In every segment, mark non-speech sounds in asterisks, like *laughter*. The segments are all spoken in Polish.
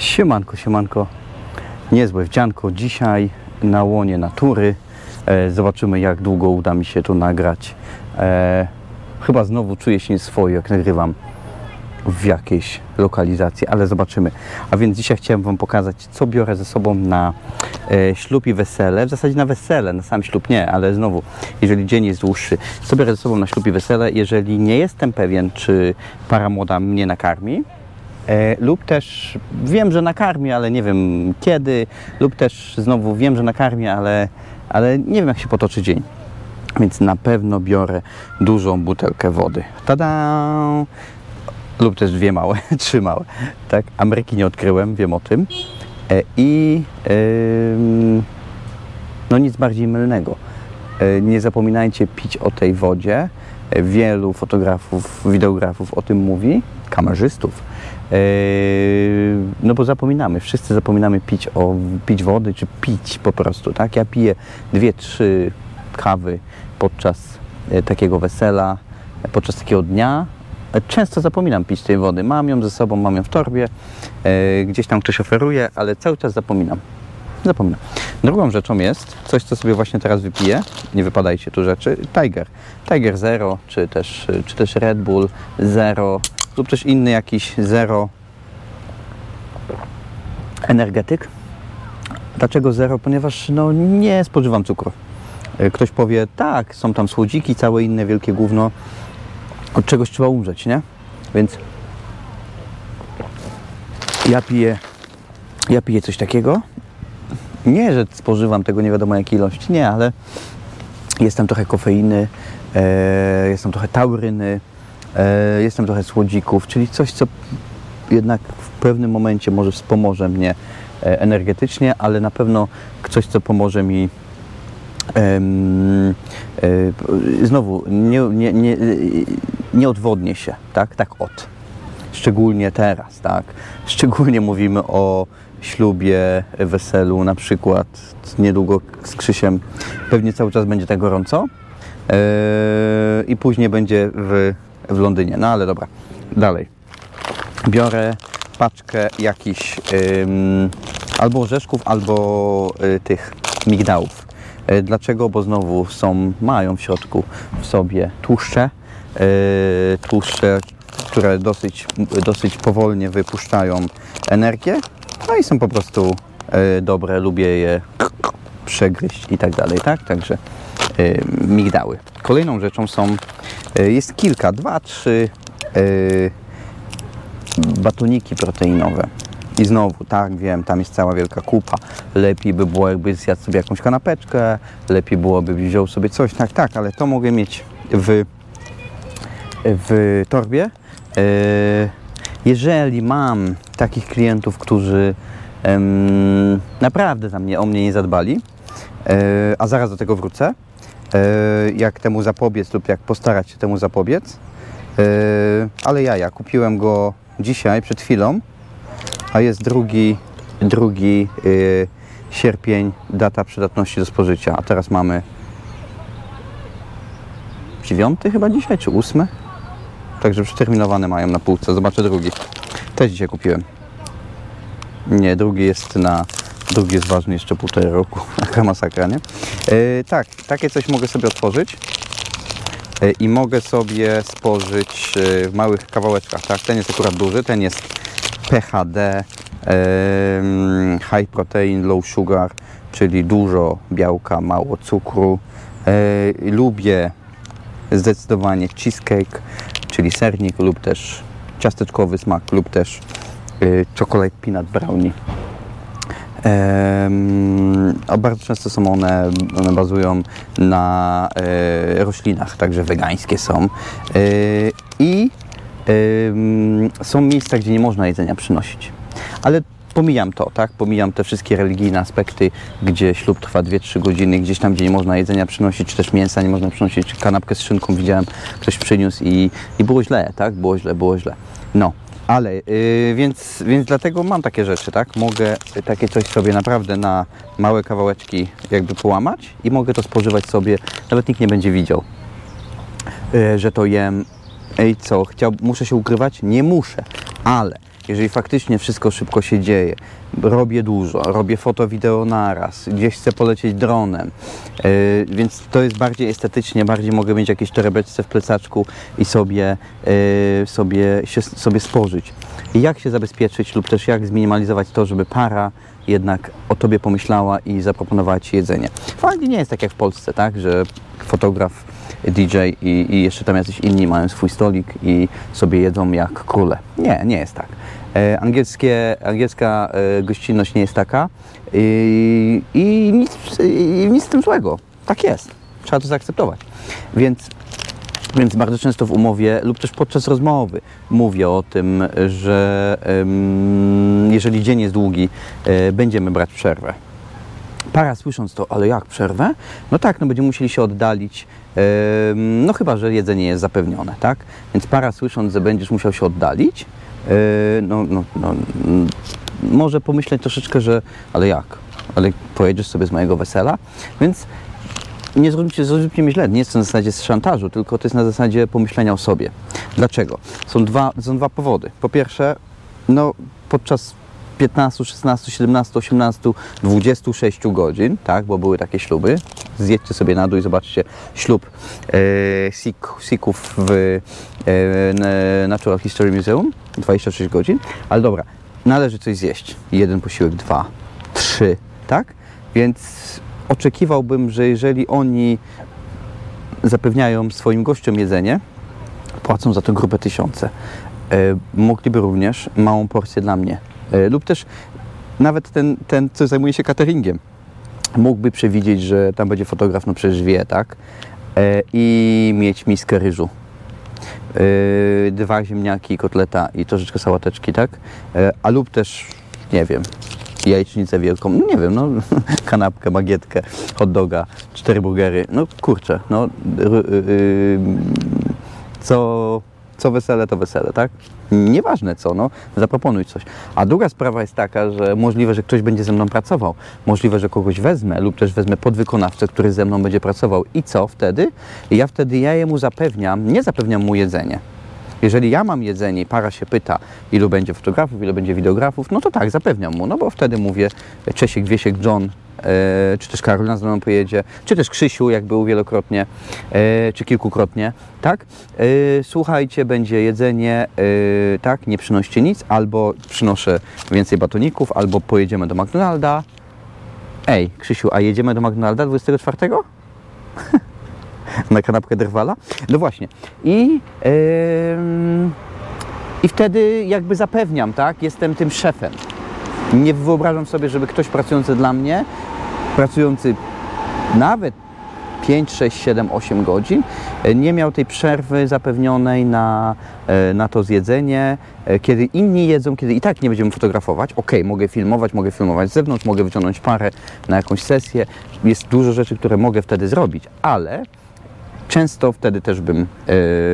Siemanko, siemanko. Niezłe wdzianko. Dzisiaj na łonie natury. E, zobaczymy jak długo uda mi się tu nagrać. E, chyba znowu czuję się nieswojo jak nagrywam w jakiejś lokalizacji, ale zobaczymy. A więc dzisiaj chciałem Wam pokazać, co biorę ze sobą na e, ślub i wesele. W zasadzie na wesele, na sam ślub nie, ale znowu, jeżeli dzień jest dłuższy, co biorę ze sobą na ślub i wesele, jeżeli nie jestem pewien, czy para młoda mnie nakarmi, lub też wiem, że nakarmi, ale nie wiem kiedy, lub też znowu wiem, że nakarmi, ale, ale nie wiem jak się potoczy dzień. Więc na pewno biorę dużą butelkę wody. Tada! Lub też dwie małe, *laughs* trzy małe. Tak, Ameryki nie odkryłem, wiem o tym. E, I no nic bardziej mylnego. E, Nie zapominajcie pić o tej wodzie. E, Wielu fotografów, wideografów o tym mówi, kamerzystów. E, No bo zapominamy, wszyscy zapominamy pić, o, pić wody, czy pić po prostu, tak? Ja piję dwie, trzy kawy podczas e, takiego wesela, podczas takiego dnia. Często zapominam pić tej wody. Mam ją ze sobą, mam ją w torbie, e, gdzieś tam ktoś oferuje, ale cały czas zapominam. Zapominam. Drugą rzeczą jest coś, co sobie właśnie teraz wypiję. Nie wypadajcie tu rzeczy. Tiger. Tiger Zero, czy też, czy też Red Bull Zero, lub też inny jakiś Zero energetyk. Dlaczego zero? Ponieważ no, nie spożywam cukru. E, Ktoś powie, tak, są tam słodziki, całe inne wielkie gówno. Od czegoś trzeba umrzeć, nie? Więc ja piję, ja piję coś takiego. Nie, że spożywam tego nie wiadomo jakiej ilości, nie, ale jest tam trochę kofeiny, e, jest tam trochę tauryny, jest tam trochę słodzików, czyli coś, co jednak w pewnym momencie może wspomoże mnie e, energetycznie, ale na pewno coś, co pomoże mi e, znowu nie, nie, nie, nie się, tak? Tak od. Szczególnie teraz, tak? Szczególnie mówimy o ślubie, weselu na przykład niedługo z Krzysiem pewnie cały czas będzie tak gorąco e, i później będzie w, w Londynie. No ale dobra, dalej biorę paczkę jakichś albo orzeszków, albo y, tych migdałów. Y, Dlaczego? Bo znowu są, mają w środku w sobie tłuszcze, y, tłuszcze, które dosyć, dosyć powolnie wypuszczają energię, no i są po prostu dobre, lubię je przegryźć i tak dalej, tak? Także migdały. Kolejną rzeczą są, jest kilka, dwa, trzy y, batoniki proteinowe. I znowu, tak, wiem, tam jest cała wielka kupa. Lepiej by było, jakby zjadł sobie jakąś kanapeczkę, lepiej byłoby wziął sobie coś, tak, tak, ale to mogę mieć w, w torbie. E, Jeżeli mam takich klientów, którzy naprawdę za mnie, o mnie nie zadbali, e, a zaraz do tego wrócę, e, jak temu zapobiec lub jak postarać się temu zapobiec, e, ale ja kupiłem go dzisiaj, przed chwilą, a jest drugi, drugi y, sierpień, data przydatności do spożycia, a teraz mamy dziewiąty chyba dzisiaj, czy ósmy? Także przeterminowane mają na półce. Zobaczę drugi. Też dzisiaj kupiłem. Nie, drugi jest na... Drugi jest ważny jeszcze półtorej roku. *laughs* Taka masakra, nie? E, tak, takie coś mogę sobie otworzyć. E, I mogę sobie spożyć e, w małych kawałeczkach, tak? Ten jest akurat duży, ten jest PHD, high protein, low sugar, czyli dużo białka, mało cukru. Lubię zdecydowanie cheesecake, czyli sernik lub też ciasteczkowy smak lub też chocolate peanut brownie. A bardzo często są one, one bazują na e, roślinach, także wegańskie są. E, I są miejsca, gdzie nie można jedzenia przynosić. Ale pomijam to, tak? Pomijam te wszystkie religijne aspekty, gdzie ślub trwa 2-3 godziny, gdzieś tam, gdzie nie można jedzenia przynosić, czy też mięsa nie można przynosić, kanapkę z szynką widziałem, ktoś przyniósł i, i było źle, tak? Było źle, było źle. No, ale yy, więc, więc dlatego mam takie rzeczy, tak? Mogę takie coś sobie naprawdę na małe kawałeczki jakby połamać i mogę to spożywać sobie, nawet nikt nie będzie widział, yy, że to jem. Ej, co? Chciał, muszę się ukrywać? Nie muszę, ale jeżeli faktycznie wszystko szybko się dzieje, robię dużo, robię foto, wideo naraz, gdzieś chcę polecieć dronem, yy, więc to jest bardziej estetycznie, bardziej mogę mieć jakieś torebeczce w plecaczku i sobie, yy, sobie, się, sobie spożyć. Jak się zabezpieczyć lub też jak zminimalizować to, żeby para jednak o Tobie pomyślała i zaproponowała Ci jedzenie. W Anglii nie jest tak jak w Polsce, tak, że fotograf, DJ i, i jeszcze tam jacyś inni mają swój stolik i sobie jedzą jak króle. Nie, nie jest tak. E, angielskie, angielska e, gościnność nie jest taka i, i, nic, i nic z tym złego. Tak jest. Trzeba to zaakceptować. Więc więc bardzo często w umowie lub też podczas rozmowy mówię o tym, że jeżeli dzień jest długi, e, będziemy brać przerwę. Para słysząc to, ale jak przerwę? No tak, no będziemy musieli się oddalić, no chyba, że jedzenie jest zapewnione, tak? Więc para słysząc, że będziesz musiał się oddalić, no, no, no, mm, może pomyśleć troszeczkę, że ale jak? Ale pojedziesz sobie z mojego wesela? Więc nie zrozumcie, zrozumcie mnie źle, nie jest to na zasadzie szantażu, tylko to jest na zasadzie pomyślenia o sobie. Dlaczego? Są dwa, są dwa powody. Po pierwsze, no podczas 15, 16, 17, 18, 26 godzin, tak, bo były takie śluby. Zjedźcie sobie na dół i zobaczcie ślub e, Sik, Sików w e, Natural History Museum, 26 godzin. Ale dobra, należy coś zjeść. Jeden posiłek, dwa, trzy, tak? Więc oczekiwałbym, że jeżeli oni zapewniają swoim gościom jedzenie, płacą za to grupę tysiące, e, mogliby również małą porcję dla mnie. E, lub też nawet ten, ten, co zajmuje się cateringiem, mógłby przewidzieć, że tam będzie fotograf, no przecież wie, tak? E, I mieć miskę ryżu. E, dwa ziemniaki, kotleta i troszeczkę sałateczki, tak? A lub też, nie wiem, jajecznicę wielką, no nie wiem, no *laughs* kanapkę, bagietkę, hot doga, cztery burgery, no kurczę, no y, y, co, co wesele, to wesele, tak? Nieważne co, no, zaproponuj coś. A druga sprawa jest taka, że możliwe, że ktoś będzie ze mną pracował, możliwe, że kogoś wezmę lub też wezmę podwykonawcę, który ze mną będzie pracował i co wtedy? Ja wtedy ja jemu zapewniam, nie zapewniam mu jedzenie, jeżeli ja mam jedzenie i para się pyta, ilu będzie fotografów, ilu będzie wideografów, no to tak, zapewniam mu, no bo wtedy mówię Czesiek, Wiesiek, John, czy też Karolina z mną pojedzie, czy też Krzysiu, jak był wielokrotnie, e, czy kilkukrotnie, tak? E, słuchajcie, będzie jedzenie, e, tak, nie przynoście nic, albo przynoszę więcej batoników, albo pojedziemy do McDonalda. Ej, Krzysiu, a jedziemy do McDonalda 24? *laughs* na kanapkę drwala. No właśnie. I, ym, I wtedy jakby zapewniam, tak, jestem tym szefem. Nie wyobrażam sobie, żeby ktoś pracujący dla mnie, pracujący nawet 5, 6, 7, 8 godzin, nie miał tej przerwy zapewnionej na, e, na to zjedzenie, e, kiedy inni jedzą, kiedy i tak nie będziemy fotografować. Ok, mogę filmować, mogę filmować z zewnątrz, mogę wyciągnąć parę na jakąś sesję. Jest dużo rzeczy, które mogę wtedy zrobić, ale Często wtedy też bym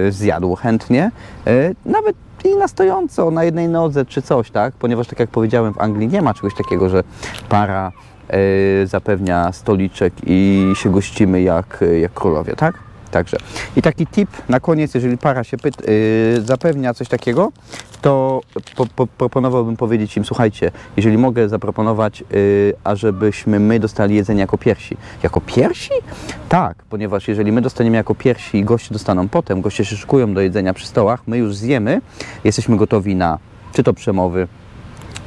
e, zjadł chętnie, e, nawet i na stojąco, na jednej nodze czy coś, tak? Ponieważ tak jak powiedziałem, w Anglii nie ma czegoś takiego, że para e, zapewnia stoliczek i się gościmy jak, jak królowie, tak? Także. I taki tip na koniec, jeżeli para się pyta, yy, zapewnia coś takiego, to po, po, proponowałbym powiedzieć im, słuchajcie, jeżeli mogę zaproponować, yy, ażebyśmy my dostali jedzenie jako pierwsi. Jako pierwsi? Tak, ponieważ jeżeli my dostaniemy jako pierwsi i goście dostaną potem, goście się szykują do jedzenia przy stołach, my już zjemy, jesteśmy gotowi na czy to przemowy,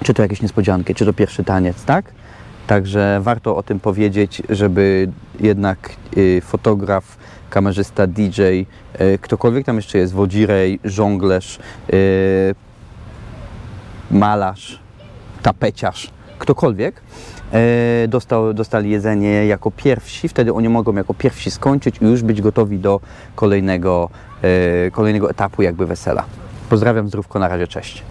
czy to jakieś niespodzianki, czy to pierwszy taniec, tak? Także warto o tym powiedzieć, żeby jednak y, fotograf, kamerzysta, DJ, y, ktokolwiek tam jeszcze jest, wodzirej, żonglerz, y, malarz, tapeciarz, ktokolwiek, dostał, dostali jedzenie jako pierwsi, wtedy oni mogą jako pierwsi skończyć i już być gotowi do kolejnego, kolejnego etapu jakby wesela. Pozdrawiam, zdrówko, na razie, cześć.